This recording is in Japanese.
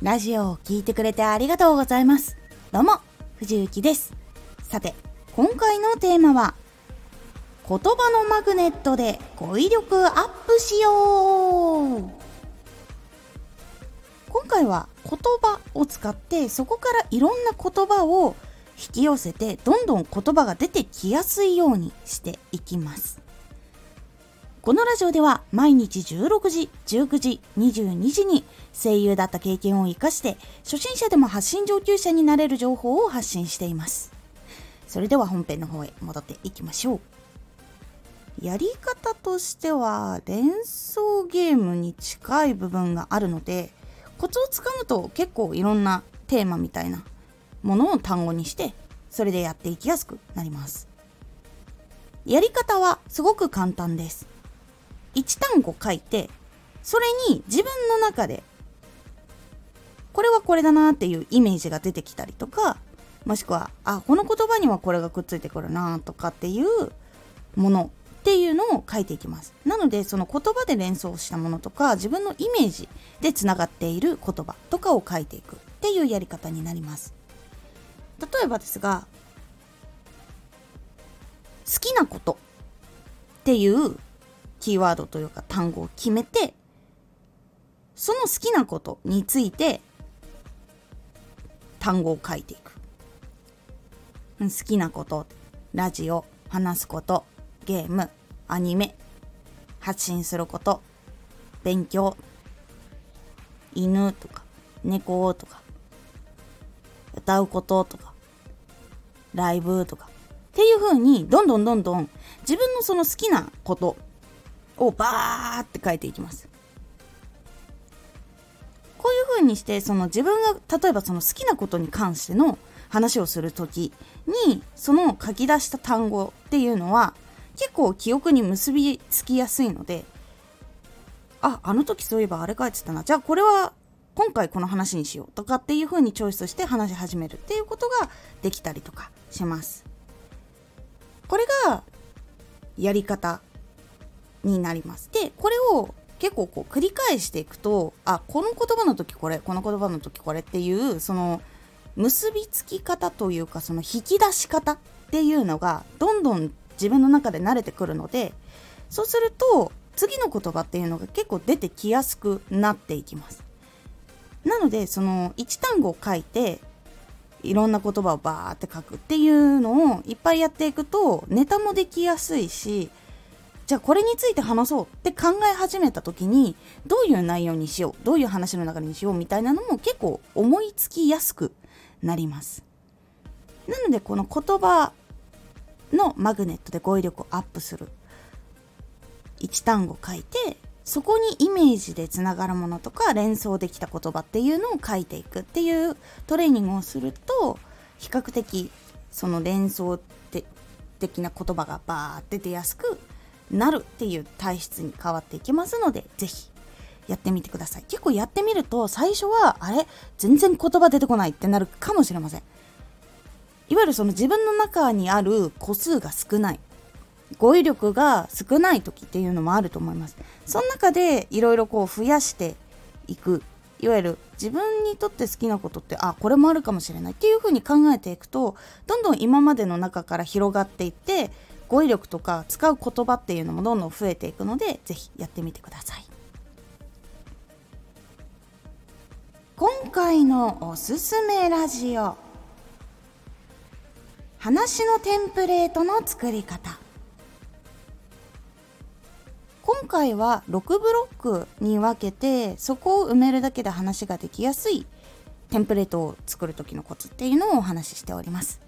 ラジオを聴いてくれてありがとうございます。どうも、藤幸です。さて、今回のテーマは、言葉のマグネットで語彙力アップしよう今回は言葉を使ってそこからいろんな言葉を引き寄せてどんどん言葉が出てきやすいようにしていきますこのラジオでは毎日16時、19時、22時に声優だった経験を活かして初心者でも発信上級者になれる情報を発信しています。それでは本編の方へ戻っていきましょう。やり方としては連想ゲームに近い部分があるのでコツをつかむと結構いろんなテーマみたいなものを単語にしてそれでやっていきやすくなります。やり方はすごく簡単です。1単語書いてそれに自分の中でこれはこれだなっていうイメージが出てきたりとかもしくはあこの言葉にはこれがくっついてくるなとかっていうものっていうのを書いていきます。なのでその言葉で連想したものとか自分のイメージでつながっている言葉とかを書いていくっていうやり方になります。例えばですが好きなことっていうキーワードというか単語を決めてその好きなことについて単語を書いていく。好きなことラジオ話すことゲームアニメ発信すること勉強犬とか猫とか歌うこととかライブとか。っていう風にどんどんどんどん自分のその好きなことをバーって書いていきます。こういう風にしてその自分が例えばその好きなことに関しての話をする時にその書き出した単語っていうのは結構記憶に結びつきやすいのでああの時そういえばあれ書いてたなじゃあこれは今回この話にしようとかっていう風にチョイスして話し始めるっていうことができたりとかします。これがやり方になります。でこれを結構こう繰り返していくとあこの言葉の時これこの言葉の時これっていうその結びつき方というかその引き出し方っていうのがどんどん自分の中で慣れてくるのでそうすると次の言葉っていうのが結構出てきやすくなっていきます。なのでその1単語を書いていろんな言葉をバーって書くっていうのをいっぱいやっていくとネタもできやすいしじゃあこれについて話そうって考え始めた時にどういう内容にしようどういう話の中にしようみたいなのも結構思いつきやすくなります。なのでこの言葉のマグネットで語彙力をアップする。1単語書いてそこにイメージでつながるものとか連想できた言葉っていうのを書いていくっていうトレーニングをすると比較的その連想的な言葉がバーって出やすくなるっていう体質に変わっていきますので是非やってみてください。結構やってみると最初はあれ？全然言葉出てこないってなるかもしれません。いわゆるその自分の中にある個数が少ない。語彙力が少ない時っていうのもあると思います。その中でいろいろこう増やしていく。いわゆる自分にとって好きなことってあこれもあるかもしれないっていうふうに考えていくとどんどん今までの中から広がっていって語彙力とか使う言葉っていうのもどんどん増えていくので是非やってみてください。今回のおすすめラジオ。話のテンプレートの作り方。今回は6ブロックに分けてそこを埋めるだけで話ができやすいテンプレートを作る時のコツっていうのをお話ししております。